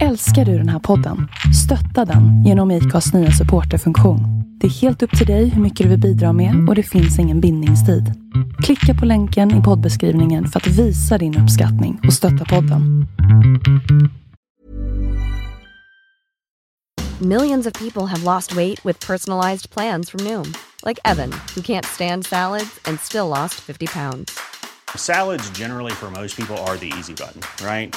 Älskar du den här podden? Stötta den genom IKAs nya supporterfunktion. Det är helt upp till dig hur mycket du vill bidra med och det finns ingen bindningstid. Klicka på länken i poddbeskrivningen för att visa din uppskattning och stötta podden. Millions of people have lost weight with personalized plans from Noom, like Evan, who can't stand salads and still lost 50 pounds. Salads, generally, for most people, are the easy button, right?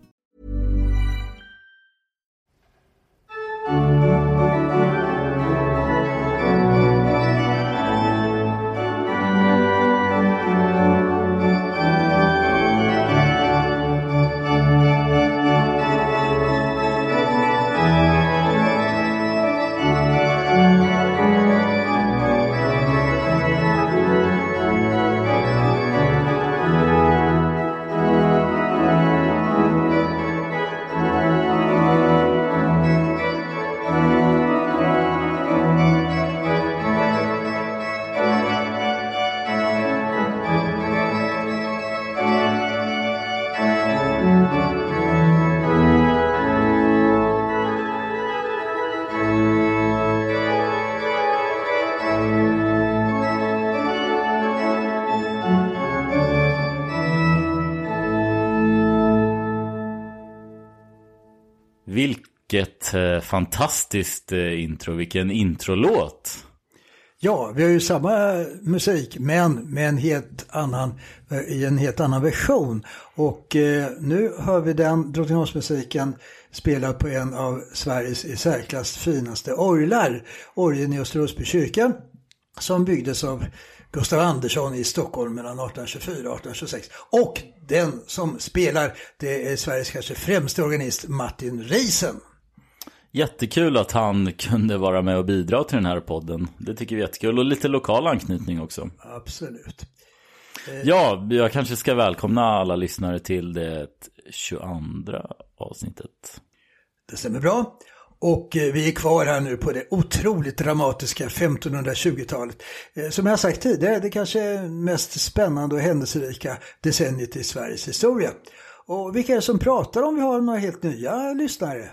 Vilket eh, fantastiskt eh, intro, vilken introlåt. Ja, vi har ju samma musik men med en helt annan, eh, i en helt annan version. Och eh, nu hör vi den Drottningholmsmusiken spelad på en av Sveriges i särklass finaste orglar. Orgeln i Österåsby kyrka som byggdes av Gustav Andersson i Stockholm mellan 1824 och 1826. Och den som spelar, det är Sveriges kanske främste organist Martin Reisen. Jättekul att han kunde vara med och bidra till den här podden. Det tycker vi är jättekul och lite lokal anknytning också. Absolut. Ja, jag kanske ska välkomna alla lyssnare till det 22 avsnittet. Det stämmer bra. Och eh, vi är kvar här nu på det otroligt dramatiska 1520-talet. Eh, som jag har sagt tidigare, det kanske är mest spännande och händelserika decenniet i Sveriges historia. Och vilka är det som pratar om vi har några helt nya lyssnare?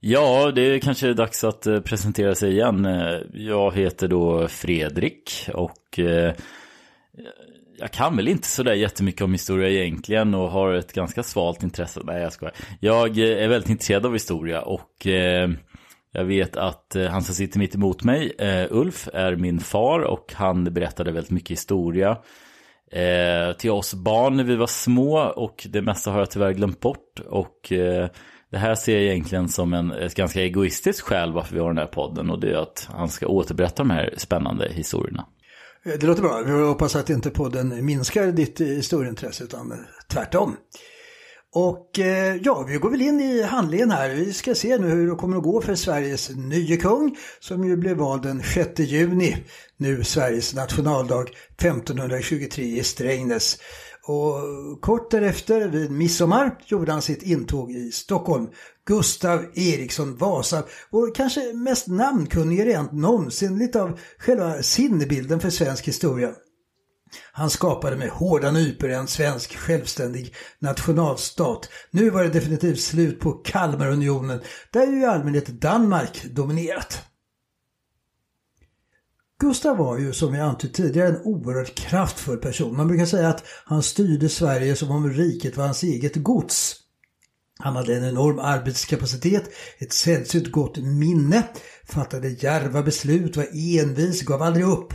Ja, det är kanske dags att eh, presentera sig igen. Jag heter då Fredrik och jag kan väl inte sådär jättemycket om historia egentligen och har ett ganska svalt intresse. Nej, jag skojar. Jag eh, är väldigt intresserad av historia och eh, jag vet att eh, han som sitter mitt emot mig, eh, Ulf, är min far och han berättade väldigt mycket historia eh, till oss barn när vi var små och det mesta har jag tyvärr glömt bort. Och eh, det här ser jag egentligen som en ett ganska egoistiskt skäl varför vi har den här podden och det är att han ska återberätta de här spännande historierna. Eh, det låter bra. Vi hoppas att inte podden minskar ditt eh, historieintresse utan eh, tvärtom. Och ja, vi går väl in i handlingen här. Vi ska se nu hur det kommer att gå för Sveriges nye kung som ju blev vald den 6 juni, nu Sveriges nationaldag 1523 i Strängnäs. Och kort därefter, vid midsommar, gjorde han sitt intåg i Stockholm. Gustav Eriksson Vasa, vår kanske mest namnkunnige rent någonsin, lite av själva sinnebilden för svensk historia. Han skapade med hårda nypor en svensk självständig nationalstat. Nu var det definitivt slut på Kalmarunionen, där ju i allmänhet Danmark dominerat. Gustav var ju som jag antytt tidigare en oerhört kraftfull person. Man brukar säga att han styrde Sverige som om riket var hans eget gods. Han hade en enorm arbetskapacitet, ett sällsynt gott minne, fattade djärva beslut, var envis, gav aldrig upp.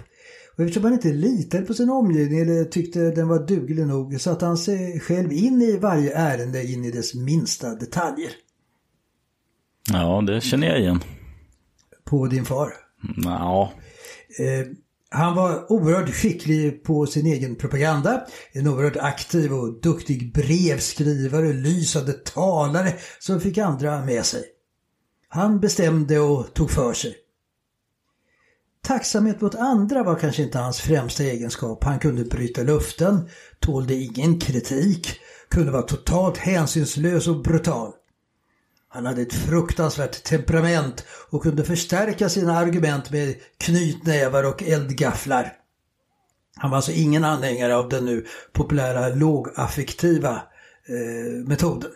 Och eftersom han inte litade på sin omgivning eller tyckte den var duglig nog satte han sig själv in i varje ärende in i dess minsta detaljer. Ja, det känner jag igen. På din far? Ja. Eh, han var oerhört skicklig på sin egen propaganda. En oerhört aktiv och duktig brevskrivare, lysande talare som fick andra med sig. Han bestämde och tog för sig. Tacksamhet mot andra var kanske inte hans främsta egenskap. Han kunde bryta luften, tålde ingen kritik, kunde vara totalt hänsynslös och brutal. Han hade ett fruktansvärt temperament och kunde förstärka sina argument med knytnävar och eldgafflar. Han var alltså ingen anhängare av den nu populära lågaffektiva eh, metoden.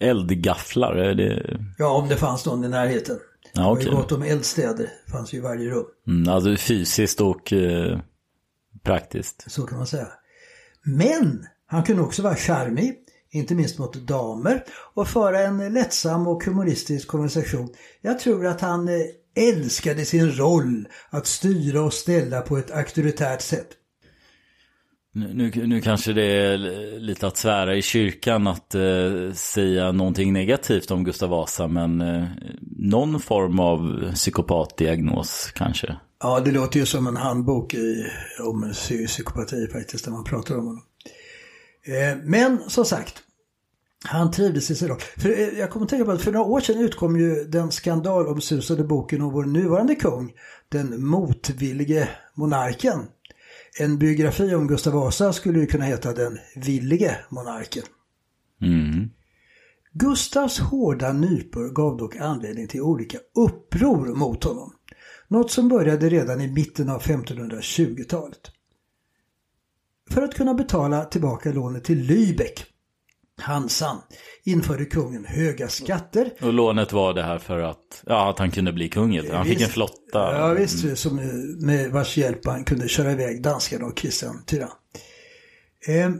Eldgafflar, är det... Ja, om det fanns någon i närheten. Ja, Det okej. var ju gott om eldstäder, fanns ju i varje rum. Mm, alltså fysiskt och eh, praktiskt. Så kan man säga. Men han kunde också vara charmig, inte minst mot damer, och föra en lättsam och humoristisk konversation. Jag tror att han eh, älskade sin roll att styra och ställa på ett auktoritärt sätt. Nu, nu, kanske det är lite att svära i kyrkan att eh, säga någonting negativt om Gustav Vasa, men eh, någon form av psykopatdiagnos kanske. Ja, det låter ju som en handbok i, om psy- psykopati faktiskt, när man pratar om honom. Eh, men som sagt, han trivdes i roll. För, eh, jag kommer att tänka på att för några år sedan utkom ju den skandalomsusade boken om vår nuvarande kung, den motvillige monarken. En biografi om Gustav Vasa skulle ju kunna heta Den villige monarken. Mm. Gustavs hårda nypor gav dock anledning till olika uppror mot honom. Något som började redan i mitten av 1520-talet. För att kunna betala tillbaka lånet till Lübeck, Hansan, införde kungen höga skatter. Och lånet var det här för att, ja, att han kunde bli kung Han fick en flotta. Ja visst, som, eh, med vars hjälp han kunde köra iväg danskarna och Kristian Tyrann. Eh,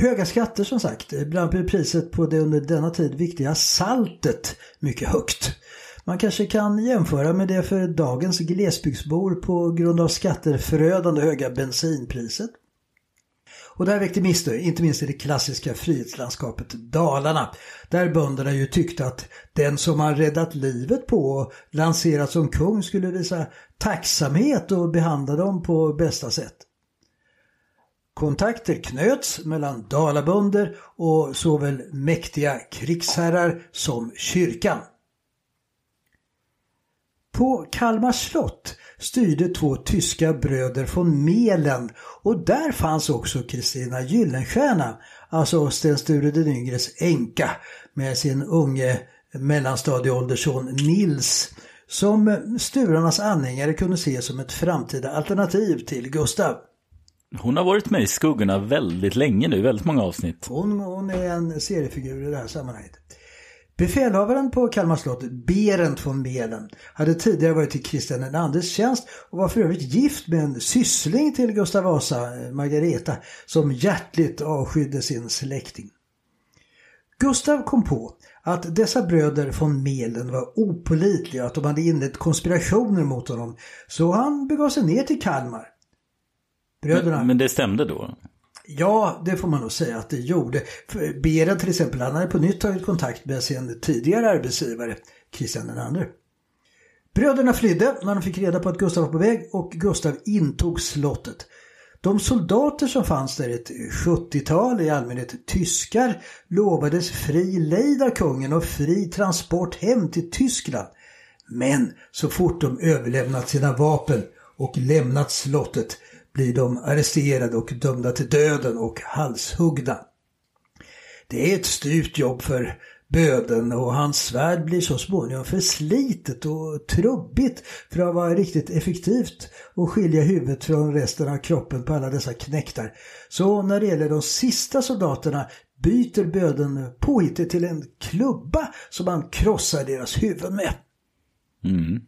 höga skatter som sagt, ibland blir priset på det under denna tid viktiga saltet mycket högt. Man kanske kan jämföra med det för dagens glesbygdsbor på grund av skatter förödande höga bensinpriset. Och det här väckte missnöje, inte minst i det klassiska frihetslandskapet Dalarna. Där bönderna ju tyckte att den som har räddat livet på och lanserat som kung skulle visa tacksamhet och behandla dem på bästa sätt. Kontakter knöts mellan dalabönder och såväl mäktiga krigsherrar som kyrkan. På Kalmar slott styrde två tyska bröder från Melen och där fanns också Kristina Gyllenstierna, alltså Sten Sture den yngres änka med sin unge mellanstadieåldersson Nils som Sturarnas anhängare kunde se som ett framtida alternativ till Gustav. Hon har varit med i skuggorna väldigt länge nu, väldigt många avsnitt. Hon, hon är en seriefigur i det här sammanhanget. Befälhavaren på Kalmar slott, Berent von Melen, hade tidigare varit i Kristian IIs tjänst och var för övrigt gift med en syssling till Gustav Vasa, Margareta, som hjärtligt avskydde sin släkting. Gustav kom på att dessa bröder von Melen var opolitliga och att de hade inlett konspirationer mot honom, så han begav sig ner till Kalmar. Bröderna... Men, men det stämde då? Ja, det får man nog säga att det gjorde. För Berend till exempel, han hade på nytt tagit kontakt med sin tidigare arbetsgivare, Kristian II. Bröderna flydde när de fick reda på att Gustav var på väg och Gustav intog slottet. De soldater som fanns där, ett 70-tal, i allmänhet tyskar, lovades fri lejd av kungen och fri transport hem till Tyskland. Men så fort de överlämnat sina vapen och lämnat slottet blir de arresterade och dömda till döden och halshuggna. Det är ett styrt jobb för böden och hans svärd blir så småningom förslitet och trubbigt för att vara riktigt effektivt och skilja huvudet från resten av kroppen på alla dessa knäktar. Så när det gäller de sista soldaterna byter böden påhittet till en klubba som han krossar deras huvud med. Mm.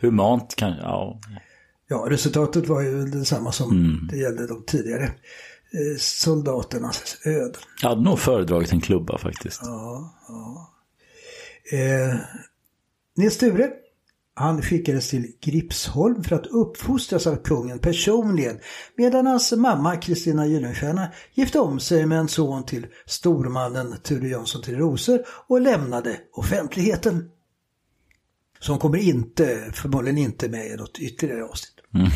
Humant kan, ja. Ja, resultatet var ju detsamma som Mm. det gällde de tidigare eh, soldaternas öden. Jag hade nog föredragit en klubba faktiskt. Ja, ja. Eh, Nils Sture, Han skickades till Gripsholm för att uppfostras av kungen personligen medan hans mamma Kristina Gyllenstierna gifte om sig med en son till stormannen Ture Jönsson till Rosor och lämnade offentligheten. Som kommer inte, förmodligen inte med i något ytterligare avsnitt. Mm.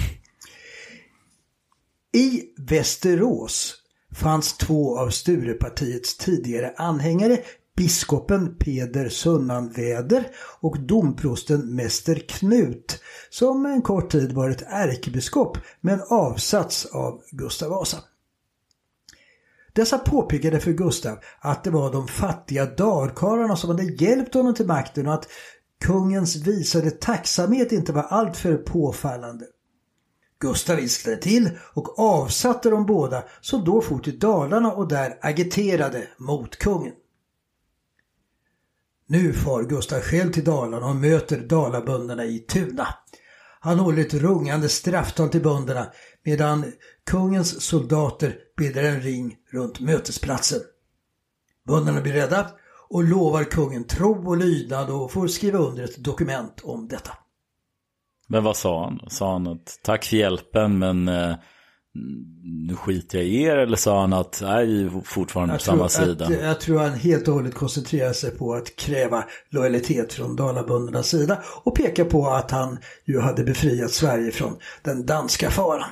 I Västerås fanns två av Sturepartiets tidigare anhängare, biskopen Peder Sunnanväder och domprosten Mäster Knut, som en kort tid varit ärkebiskop men avsatts av Gustav Vasa. Dessa påpekade för Gustav att det var de fattiga dalkarlarna som hade hjälpt honom till makten och att kungens visade tacksamhet inte var alltför påfallande. Gustav viskade till och avsatte de båda som då for till Dalarna och där agiterade mot kungen. Nu far Gustav själv till Dalarna och möter dalabönderna i Tuna. Han håller ett rungande strafftal till bönderna medan kungens soldater bildar en ring runt mötesplatsen. Bönderna blir rädda och lovar kungen tro och lydnad och får skriva under ett dokument om detta. Men vad sa han? Sa han att tack för hjälpen men eh, nu skiter jag i er eller sa han att nej, fortfarande på samma sida? Att, jag tror han helt och hållet koncentrerar sig på att kräva lojalitet från dalaböndernas sida och peka på att han ju hade befriat Sverige från den danska faran.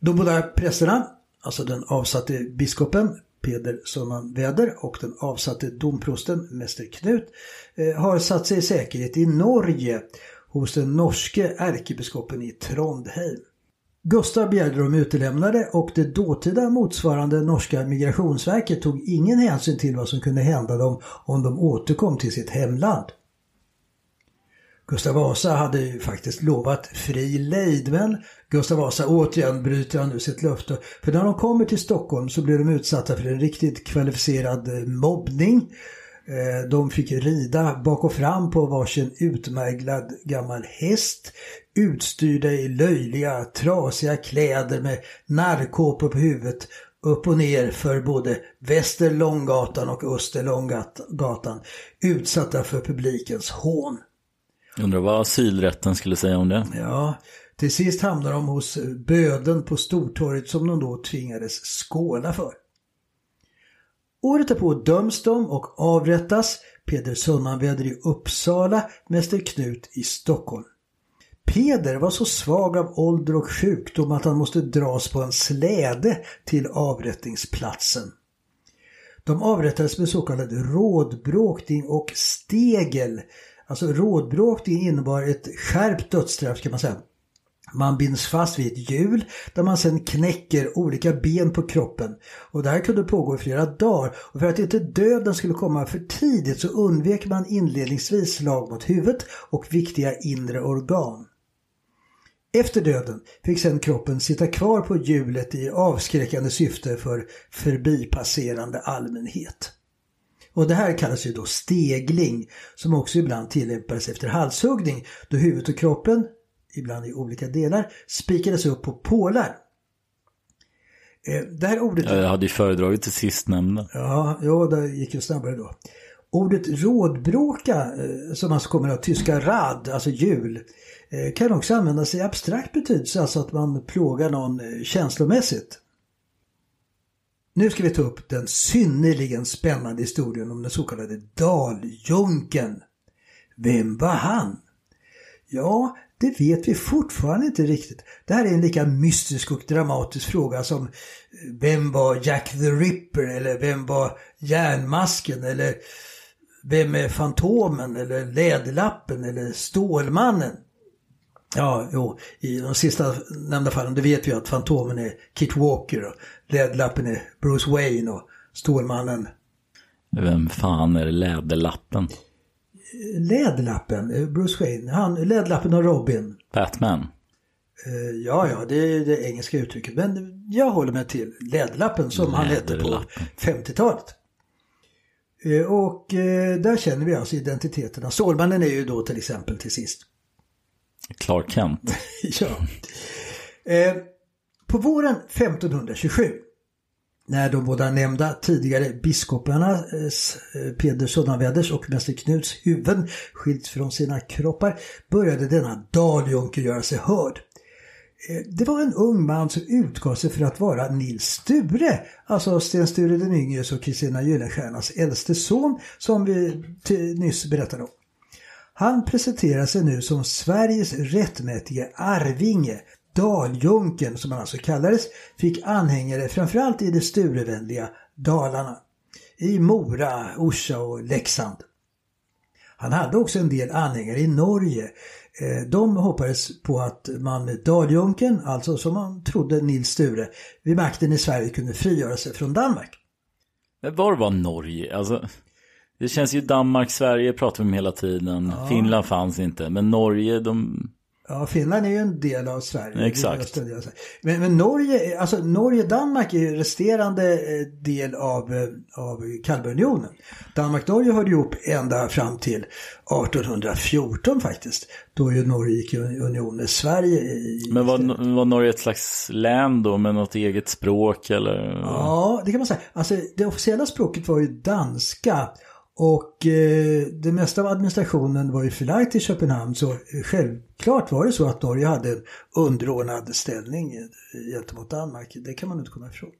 De båda prästerna, alltså den avsatte biskopen Peder Sundman Väder och den avsatte domprosten Mäster Knut eh, har satt sig i säkerhet i Norge hos den norske ärkebiskopen i Trondheim. Gustav begärde dem utelämnade och det dåtida motsvarande norska migrationsverket tog ingen hänsyn till vad som kunde hända dem om de återkom till sitt hemland. Gustav Vasa hade ju faktiskt lovat fri lejd men Gustav Vasa återigen bryter han nu sitt löfte. För när de kommer till Stockholm så blir de utsatta för en riktigt kvalificerad mobbning. Eh, de fick rida bak och fram på varsin utmärglad gammal häst. Utstyrda i löjliga, trasiga kläder med narrkåpor på huvudet upp och ner för både Väster Långgatan och Öster Långgatan. Utsatta för publikens hån. Undrar vad asylrätten skulle säga om det? Ja, till sist hamnar de hos böden på Stortorget som de då tvingades skåla för. Året därpå döms de och avrättas Peder Sundmanväder i Uppsala, Mäster Knut i Stockholm. Peder var så svag av ålder och sjukdom att han måste dras på en släde till avrättningsplatsen. De avrättades med så kallad rådbråkning och stegel. Alltså rådbråkning innebar ett skärpt dödsstraff kan man säga. Man binds fast vid ett hjul där man sedan knäcker olika ben på kroppen. Och det här kunde pågå i flera dagar. Och för att inte döden skulle komma för tidigt så undvek man inledningsvis slag mot huvudet och viktiga inre organ. Efter döden fick sedan kroppen sitta kvar på hjulet i avskräckande syfte för förbipasserande allmänhet. Och det här kallas ju då stegling som också ibland tillämpades efter halshuggning då huvudet och kroppen ibland i olika delar, spikades upp på pålar. Eh, det här ordet... Jag hade ju föredragit det sistnämnda. Ja, ja, det gick ju snabbare då. Ordet rådbråka, eh, som alltså kommer av tyska rad, alltså jul, eh, kan också användas i abstrakt betydelse, alltså att man plågar någon känslomässigt. Nu ska vi ta upp den synnerligen spännande historien om den så kallade Daljunken. Vem var han? Ja, det vet vi fortfarande inte riktigt. Det här är en lika mystisk och dramatisk fråga som vem var Jack the Ripper eller vem var järnmasken eller vem är Fantomen eller Läderlappen eller Stålmannen? Ja, jo, i de sista nämnda fallen, det vet vi att Fantomen är Kit Walker och Läderlappen är Bruce Wayne och Stålmannen. Vem fan är Läderlappen? Läderlappen, eh, Bruce Wayne, han, Läderlappen och Robin. Batman. Uh, ja, ja, det är det engelska uttrycket. Men jag håller mig till Läderlappen som han hette på 50-talet. Uh, eh, och där känner vi alltså identiteterna. Stålmannen är ju då till exempel till sist. Clark Kent. ja. på våren 1527 när de båda nämnda tidigare biskoparna eh, eh Peder Sunnaväders och Mäster Knuts huvuden skilts från sina kroppar började denna daljunker göra sig hörd. Eh, det var en ung man som utgav sig för att vara Nils Sture, alltså Sten Sture den yngres och Kristina Gyllenstiernas äldste son som vi nyss berättade om. Han presenterar sig nu som Sveriges rättmätige arvinge. Daljunken, som han alltså kallades, fick anhängare framförallt i det Sturevänliga Dalarna. I Mora, Orsa och Leksand. Han hade också en del anhängare i Norge. Eh, de hoppades på att man med Daljunken, alltså som man trodde Nils Sture, vid makten i Sverige kunde frigöra sig från Danmark. Men var var Norge? Alltså, det känns ju Danmark, Sverige pratar vi om hela tiden. Ja. Finland fanns inte, men Norge, de Ja, Finland är ju en del av Sverige. Exakt. Men, men Norge, alltså Norge-Danmark är ju resterande eh, del av, eh, av Kalmarunionen. Danmark-Norge hörde ihop ända fram till 1814 faktiskt. Då ju Norge gick i union med Sverige. I, men var, var Norge ett slags län då med något eget språk eller? Ja, det kan man säga. Alltså det officiella språket var ju danska. Och eh, det mesta av administrationen var ju förlagd till Köpenhamn så självklart var det så att Norge hade en underordnad ställning eh, gentemot Danmark. Det kan man inte komma ifrån.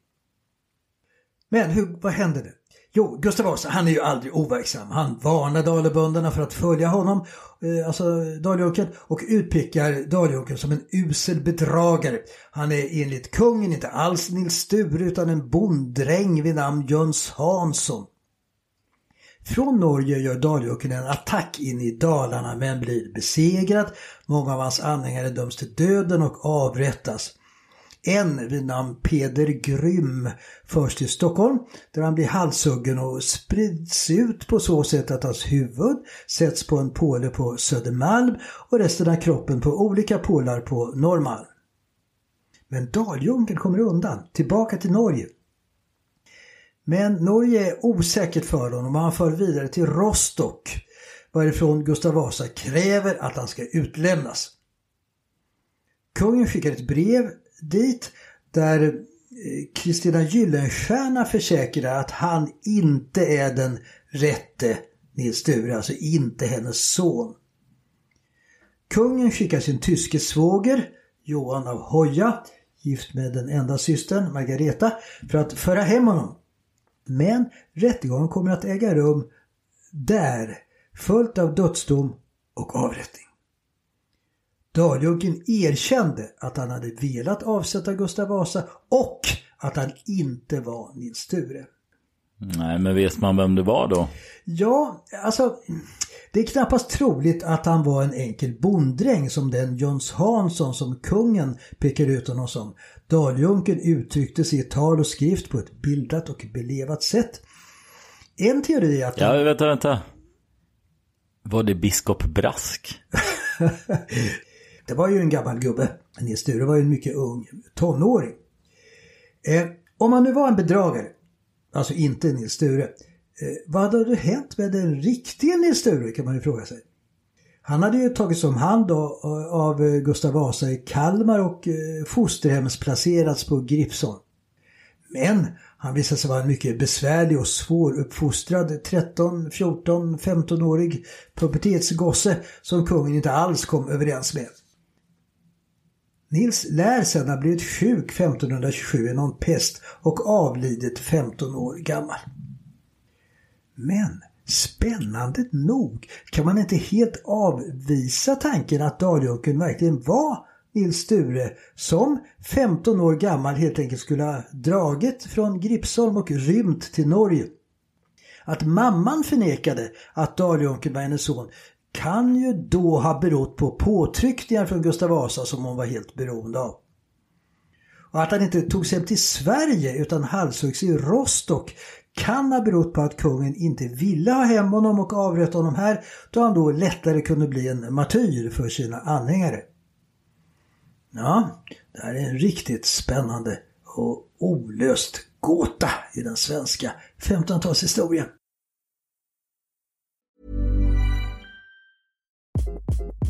Men hur, vad hände nu? Jo, Gustav Vasa han är ju aldrig overksam. Han varnar dalebönderna för att följa honom, eh, alltså Daljunken, och utpekar Daljunken som en usel bedragare. Han är enligt kungen inte alls Nils Sture utan en bonddräng vid namn Jöns Hansson. Från Norge gör Daljoken en attack in i Dalarna men blir besegrad. Många av hans anhängare döms till döden och avrättas. En vid namn Peder Grym förs till Stockholm där han blir halshuggen och sprids ut på så sätt att hans huvud sätts på en påle på Södermalm och resten av kroppen på olika pålar på Norrmalm. Men Daljunken kommer undan, tillbaka till Norge. Men Norge är osäkert för honom och han för vidare till Rostock varifrån Gustav Vasa kräver att han ska utlämnas. Kungen skickar ett brev dit där eh, Kristina Gyllenstierna försäkrar att han inte är den rätte Nils Sture, alltså inte hennes son. Kungen skickar sin tyske svåger Johan av Hoja, gift med den enda systern Margareta, för att föra hem honom. Men rättegången kommer att äga rum där, följt av dödsdom och avrättning. Daljunken erkände att han hade velat avsätta Gustav Vasa och att han inte var Nils Sture. Nej, men vet man vem det var då? Ja, alltså det är knappast troligt att han var en enkel bonddräng som den Jöns Hansson som kungen pekar ut honom som. Daljunken uttryckte sig i tal och skrift på ett bildat och belevat sätt. En teori är att... Ja, vänta, vänta. Var det biskop Brask? det var ju en gammal gubbe. Nils Sture var ju en mycket ung tonåring. Eh, om han nu var en bedragare, alltså inte Nils Sture, eh, vad hade hänt med den riktiga Nils Sture kan man ju fråga sig. Han hade ju tagits om hand eh, av eh, Gustav Vasa i Kalmar och eh, fosterhemsplacerats på Gripsholm. Men han visade sig vara en mycket besvärlig och svåruppfostrad 13, 14, 15-årig pubertetsgosse som kungen inte alls kom överens med. Nils lär sedan ha blivit sjuk 1527 i någon pest och avlidit 15 år gammal. Men Spännande nog kan man inte helt avvisa tanken att Daljunken verkligen var Nils Sture som 15 år gammal helt enkelt skulle ha dragit från Gripsholm och rymt till Norge. Att mamman förnekade att Daljunken var hennes son kan ju då ha berott på påtryckningar från Gustav Vasa som hon var helt beroende av. Och att han inte tog sig hem till Sverige utan halshuggs i Rostock kan ha berott på att kungen inte ville ha hem honom och avrätta honom här då han då lättare kunde bli en martyr för sina anhängare. Ja, det här är en riktigt spännande och olöst gåta i den svenska 1500-talshistorien.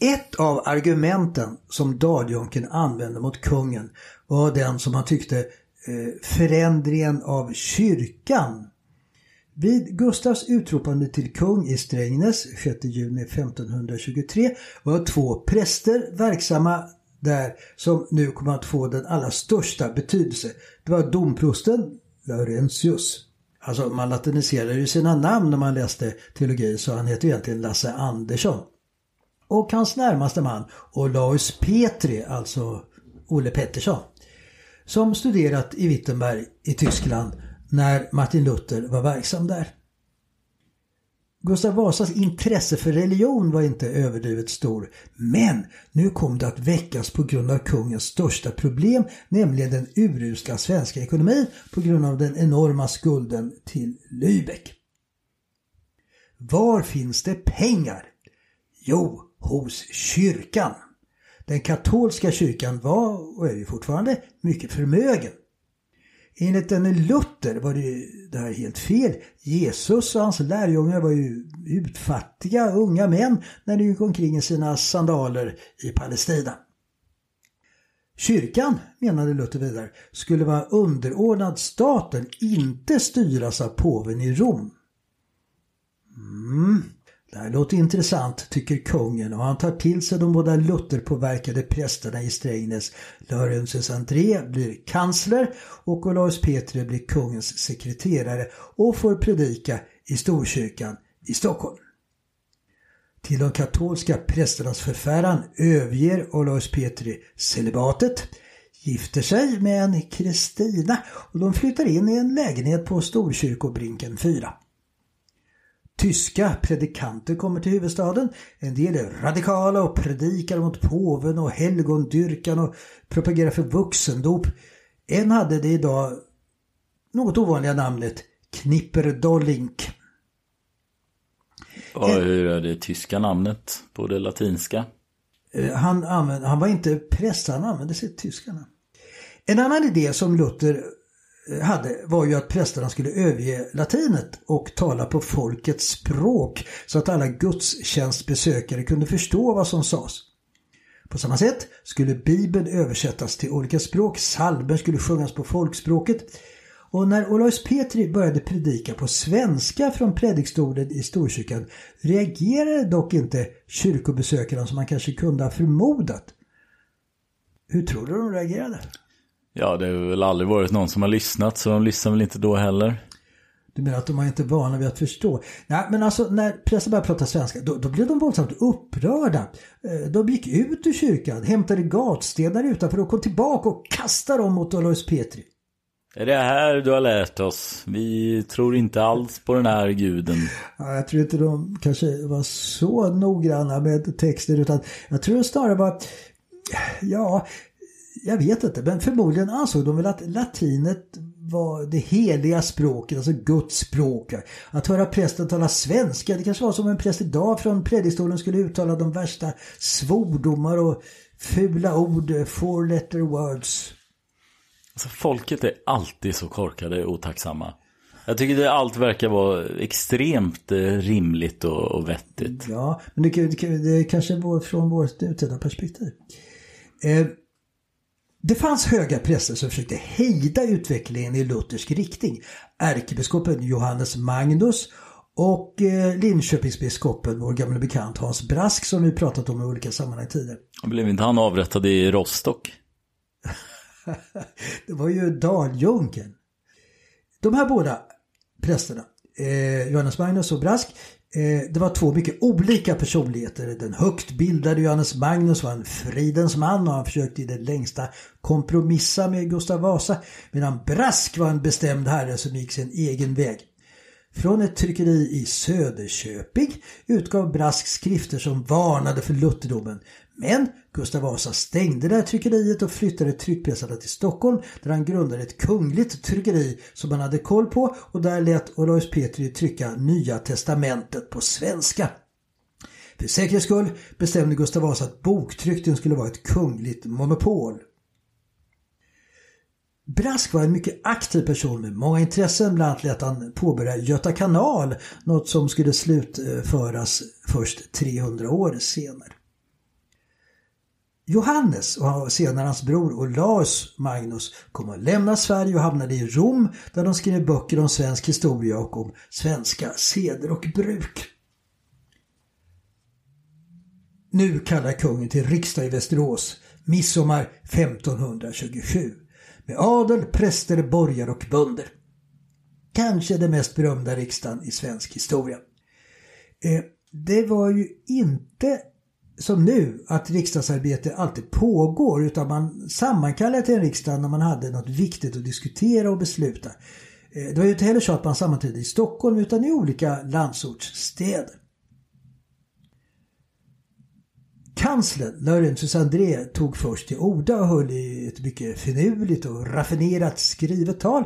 Ett av argumenten som Daljonken använde mot kungen var den som han tyckte eh, förändringen av kyrkan. Vid Gustavs utropande till kung i Strängnäs 6 juni 1523 var två präster verksamma där som nu kommer att få den allra största betydelse. Det var domprosten Laurentius. Alltså man latiniserade ju sina namn när man läste teologi så han heter egentligen Lasse Andersson och hans närmaste man Olaus Petri, alltså Olle Pettersson, som studerat i Wittenberg i Tyskland när Martin Luther var verksam där. Gustav Vasas intresse för religion var inte överdrivet stor, men nu kom det att väckas på grund av kungens största problem, nämligen den urusla svenska ekonomin på grund av den enorma skulden till Lübeck. Var finns det pengar? Jo, hos kyrkan. Den katolska kyrkan var, och är ju fortfarande, mycket förmögen. Enligt denne Luther var det, det här helt fel. Jesus och hans lärjungar var ju utfattiga unga män när de gick omkring i sina sandaler i Palestina. Kyrkan, menade Luther vidare, skulle vara underordnad staten, inte styras av påven i Rom. Mm. Det här låter intressant, tycker kungen och han tar till sig de båda Lutherpåverkade prästerna i Strängnäs. Laurentius André blir kansler och Olaus Petri blir kungens sekreterare och får predika i Storkyrkan i Stockholm. Till de katolska prästernas förfäran överger Olaus Petri celibatet, gifter sig med en Kristina och de flyttar in i en lägenhet på Storkyrkobrinken 4. Tyska predikanter kommer till huvudstaden. En del är radikala och predikar mot påven och helgondyrkan och propagerar för vuxendop. En hade det idag något ovanliga namnet Knipperdollink. Och hur är det tyska namnet på det latinska? Eh, han, använde, han var inte präst, han använde sitt tyska namn. En annan idé som Luther hade var ju att prästerna skulle överge latinet och tala på folkets språk så att alla gudstjänstbesökare kunde förstå vad som sades. På samma sätt skulle Bibeln översättas till olika språk, salmer skulle sjungas på folkspråket och när Olaus Petri började predika på svenska från predikstolen i Storkyrkan reagerade dock inte kyrkobesökarna som man kanske kunde ha förmodat. Hur tror du de reagerade? Ja, det har väl aldrig varit någon som har lyssnat så de lyssnar väl inte då heller. Du menar att de är inte vana vid att förstå? Nej, men alltså när prästen började prata svenska då, då, blev de våldsamt upprörda. Eh, de gick ut ur kyrkan, hämtade gatstenar utanför och kom tillbaka och kastade dem mot Alois Petri. Är det här du har lärt oss? Vi tror inte alls på den här guden. Ja, jag tror inte de kanske var så noggranna med texter utan jag tror snarare var, ja, jag vet inte, men förmodligen ansåg de väl att latinet var det heliga språket, alltså Guds språk. Att höra prästen tala svenska, det kanske var som en präst idag från predikstolen skulle uttala de värsta svordomar och fula ord, four letter words. Alltså folket är alltid så korkade och otacksamma. Jag tycker att allt verkar vara extremt eh, rimligt och, och vettigt. Ja, men det, det, det kanske var från vårt nutida perspektiv. Eh, det fanns höga präster som försökte hejda utvecklingen i luthersk riktning. Ärkebiskopen Johannes Magnus och eh, Linköpingsbiskopen, vår gamla bekant Hans Brask som vi pratat om i olika sammanhang tidigare. Blev inte han avrättad i Rostock? det var ju Daljunken. De här båda prästerna, eh, Johannes Magnus och Brask, Eh, det var två mycket olika personligheter. Den högt bildade Johannes Magnus var en fridens man och han försökte i det längsta kompromissa med Gustav Vasa. Medan Brask var en bestämd herre som gick sin egen väg. Från ett tryckeri i Söderköping utgav Brask skrifter som varnade för lutherdomen. Men Gustav Vasa stängde det här tryckeriet och flyttade tryckpressarna till Stockholm där han grundade ett kungligt tryckeri som han hade koll på och där lät Olaus Petri trycka Nya Testamentet på svenska. För säkerhets skull bestämde Gustav Vasa att boktryckningen skulle vara ett kungligt monopol. Brask var en mycket aktiv person med många intressen. Bland annat lät han påbörja Göta kanal, något som skulle slutföras först 300 år senare. Johannes och senare hans bror Olaus Magnus kom att lämna Sverige och hamnade i Rom där de skrev böcker om svensk historia och om svenska seder och bruk. Nu kallar kungen till riksdag i Västerås, midsommar 1527 med adel, präster, borgare och bönder. Kanske den mest berömda riksdagen i svensk historia. Eh, det var ju inte som nu att riksdagsarbete alltid pågår utan man sammankallade till en riksdag när man hade något viktigt att diskutera och besluta. Eh, det var ju inte heller så att man sammanträdde i Stockholm utan i olika landsortsstäder. Kanslern Laurentius André tog först till orda och höll i ett mycket finurligt och raffinerat skrivet tal.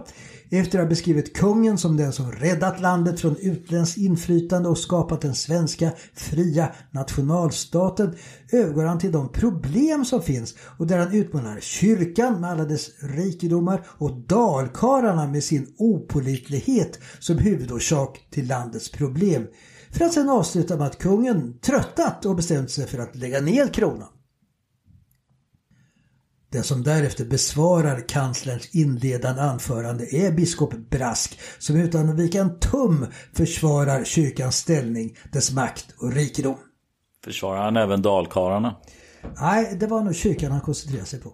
Efter att ha beskrivit kungen som den som räddat landet från utländskt inflytande och skapat den svenska fria nationalstaten övergår han till de problem som finns och där han utmanar kyrkan med alla dess rikedomar och dalkarlarna med sin opolitlighet som huvudorsak till landets problem. För att sedan avsluta med att kungen tröttat och bestämt sig för att lägga ner kronan. Den som därefter besvarar kanslerns inledande anförande är biskop Brask som utan att vika en tum försvarar kyrkans ställning, dess makt och rikedom. Försvarar han även dalkarlarna? Nej, det var nog kyrkan han koncentrerade sig på.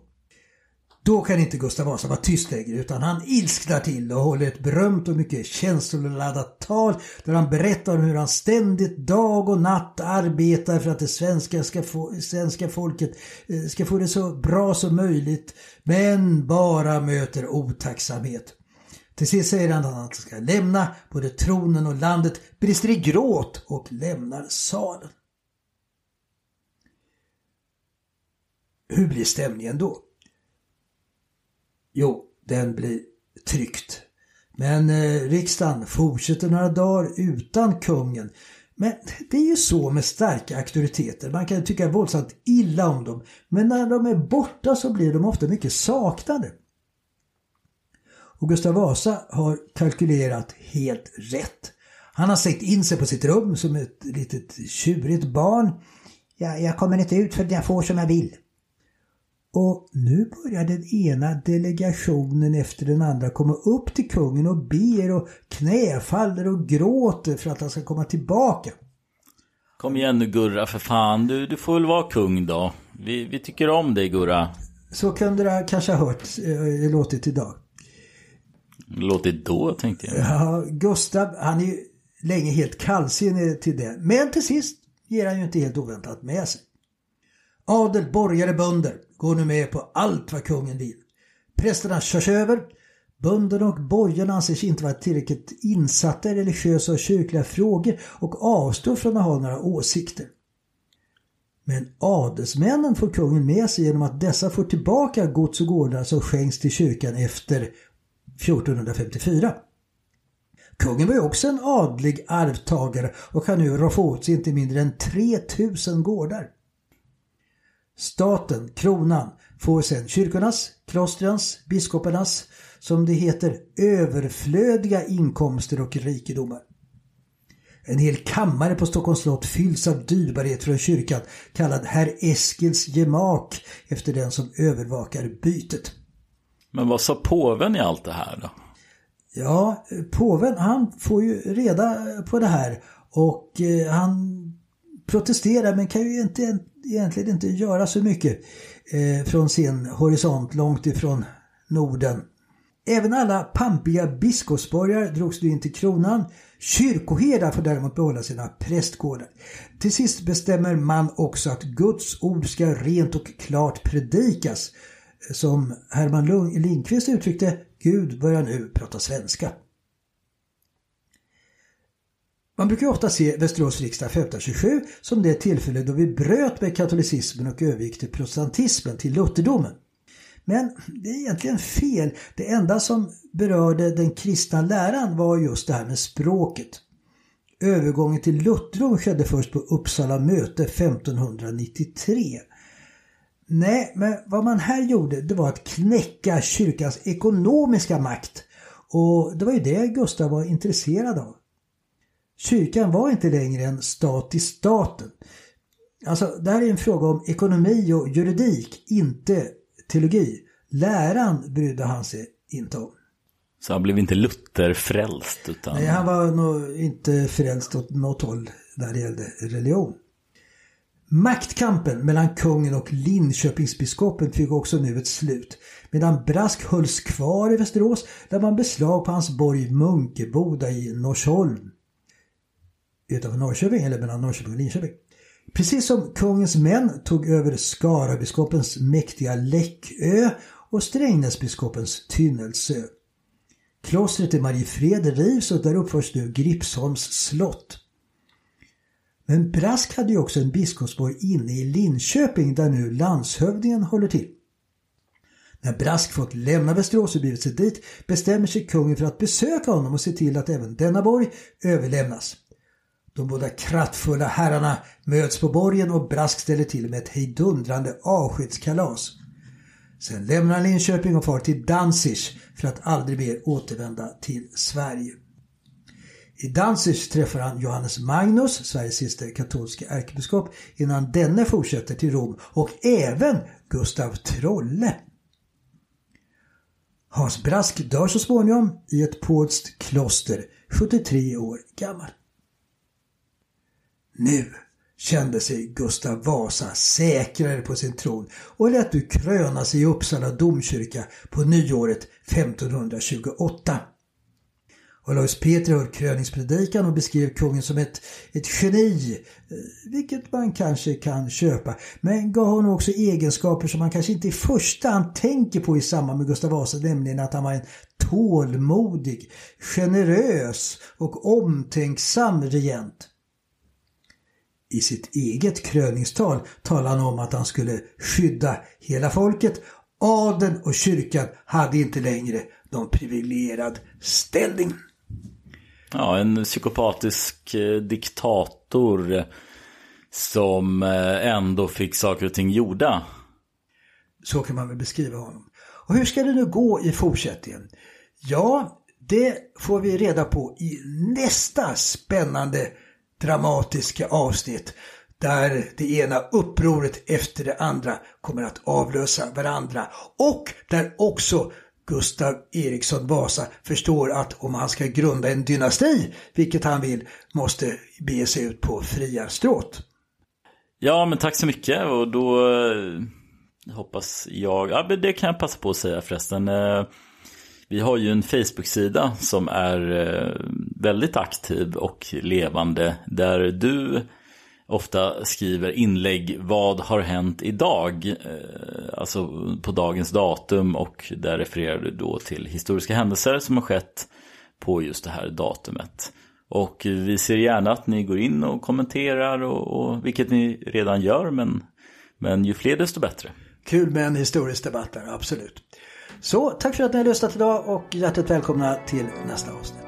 Då kan inte Gustav Vasa vara tyst längre utan han ilsknar till och håller ett berömt och mycket känsloladdat tal där han berättar om hur han ständigt dag och natt arbetar för att det svenska, ska få, svenska folket eh, ska få det så bra som möjligt men bara möter otacksamhet. Till sist säger han att han ska lämna både tronen och landet, brister i gråt och lämnar salen. Hur blir stämningen då? Jo, den blir tryckt. Men eh, riksdagen fortsätter några dagar utan kungen. Men det är ju så med starka auktoriteter. Man kan tycka våldsamt illa om dem. Men när de är borta så blir de ofta mycket saknade. Och Gustav Vasa har kalkylerat helt rätt. Han har stängt in sig på sitt rum som ett litet tjurigt barn. Ja, jag kommer inte ut för jag får som jag vill. Och nu börjar den ena delegationen efter den andra komma upp till kungen och ber och knäfaller och gråter för att han ska komma tillbaka. Kom igen nu Gurra för fan, du, du får väl vara kung då. Vi, vi tycker om dig Gurra. Så kunde det kanske ha hört, eh, låtit idag. Låtit då tänkte jag. Ja, Gustav han är ju länge helt kallsinnig till det. Men till sist ger han ju inte helt oväntat med sig. Adel, borgare, bönder går nu med på allt vad kungen vill. Prästerna körs över. Bönderna och borgarna anser sig inte vara tillräckligt insatta i religiösa och kyrkliga frågor och avstår från att ha några åsikter. Men adelsmännen får kungen med sig genom att dessa får tillbaka gods och gårdar som skänks till kyrkan efter 1454. Kungen var ju också en adlig arvtagare och kan nu roffa åt sig inte mindre än 3000 gårdar. Staten, kronan, får sedan kyrkornas, klostrens, biskoparnas, som det heter, överflödiga inkomster och rikedomar. En hel kammare på Stockholms slott fylls av dyrbarhet från kyrkan kallad herr Eskils gemak efter den som övervakar bytet. Men vad sa påven i allt det här då? Ja, påven han får ju reda på det här och eh, han protesterar men kan ju inte, egentligen inte göra så mycket eh, från sin horisont långt ifrån Norden. Även alla pampiga biskopsborgar drogs nu in till kronan. Kyrkoherdar får däremot behålla sina prästgårdar. Till sist bestämmer man också att Guds ord ska rent och klart predikas. Som Herman Lindqvist uttryckte, Gud börjar nu prata svenska. Man brukar ofta se Västerås riksdag 1527 som det tillfälle då vi bröt med katolicismen och övergick till protestantismen, till lutherdomen. Men det är egentligen fel. Det enda som berörde den kristna läran var just det här med språket. Övergången till lutherdom skedde först på Uppsala möte 1593. Nej, men vad man här gjorde det var att knäcka kyrkans ekonomiska makt. Och det var ju det Gustav var intresserad av. Kyrkan var inte längre en stat i staten. Alltså, det här är en fråga om ekonomi och juridik, inte teologi. Läran brydde han sig inte om. Så han blev inte Luther-frälst? Utan... Nej, han var nog inte frälst åt något håll när det gällde religion. Maktkampen mellan kungen och Linköpingsbiskopen fick också nu ett slut. Medan Brask hölls kvar i Västerås där man beslag på hans borg Munkeboda i Norsholm. Utanför Norrköping, eller mellan Norrköping och Linköping. Precis som kungens män tog över Skarabiskopens mäktiga Läckö och Strängnäsbiskopens Tynnelsö. Klostret i Mariefred rivs och där uppförs nu Gripsholms slott. Men Brask hade ju också en biskopsborg inne i Linköping där nu landshövdingen håller till. När Brask fått lämna Västerås och blivit sig dit bestämmer sig kungen för att besöka honom och se till att även denna borg överlämnas. De båda kraftfulla herrarna möts på borgen och Brask ställer till med ett hejdundrande avskedskalas. Sen lämnar han Linköping och far till Danzig för att aldrig mer återvända till Sverige. I Danzig träffar han Johannes Magnus, Sveriges sista katolska ärkebiskop, innan denne fortsätter till Rom och även Gustav Trolle. Hans Brask dör så småningom i ett polskt kloster, 73 år gammal. Nu kände sig Gustav Vasa säkrare på sin tron och lät du kröna sig i Uppsala domkyrka på nyåret 1528. Olaus Petri höll kröningspredikan och beskrev kungen som ett, ett geni, eh, vilket man kanske kan köpa, men gav honom också egenskaper som man kanske inte i första hand tänker på i samband med Gustav Vasa, nämligen att han var en tålmodig, generös och omtänksam regent. I sitt eget kröningstal talar han om att han skulle skydda hela folket. Adeln och kyrkan hade inte längre någon privilegierad ställning. Ja, en psykopatisk eh, diktator som eh, ändå fick saker och ting gjorda. Så kan man väl beskriva honom. Och hur ska det nu gå i fortsättningen? Ja, det får vi reda på i nästa spännande dramatiska avsnitt där det ena upproret efter det andra kommer att avlösa varandra och där också Gustav Eriksson Vasa förstår att om han ska grunda en dynasti, vilket han vill, måste bege sig ut på friarstråt. Ja, men tack så mycket och då eh, hoppas jag, ja men det kan jag passa på att säga förresten. Eh, vi har ju en Facebook-sida som är eh, väldigt aktiv och levande där du ofta skriver inlägg vad har hänt idag? Eh, alltså på dagens datum och där refererar du då till historiska händelser som har skett på just det här datumet. Och vi ser gärna att ni går in och kommenterar, och, och, vilket ni redan gör, men, men ju fler desto bättre. Kul med en historisk debatt där, absolut. Så tack för att ni har lyssnat idag och hjärtligt välkomna till nästa avsnitt.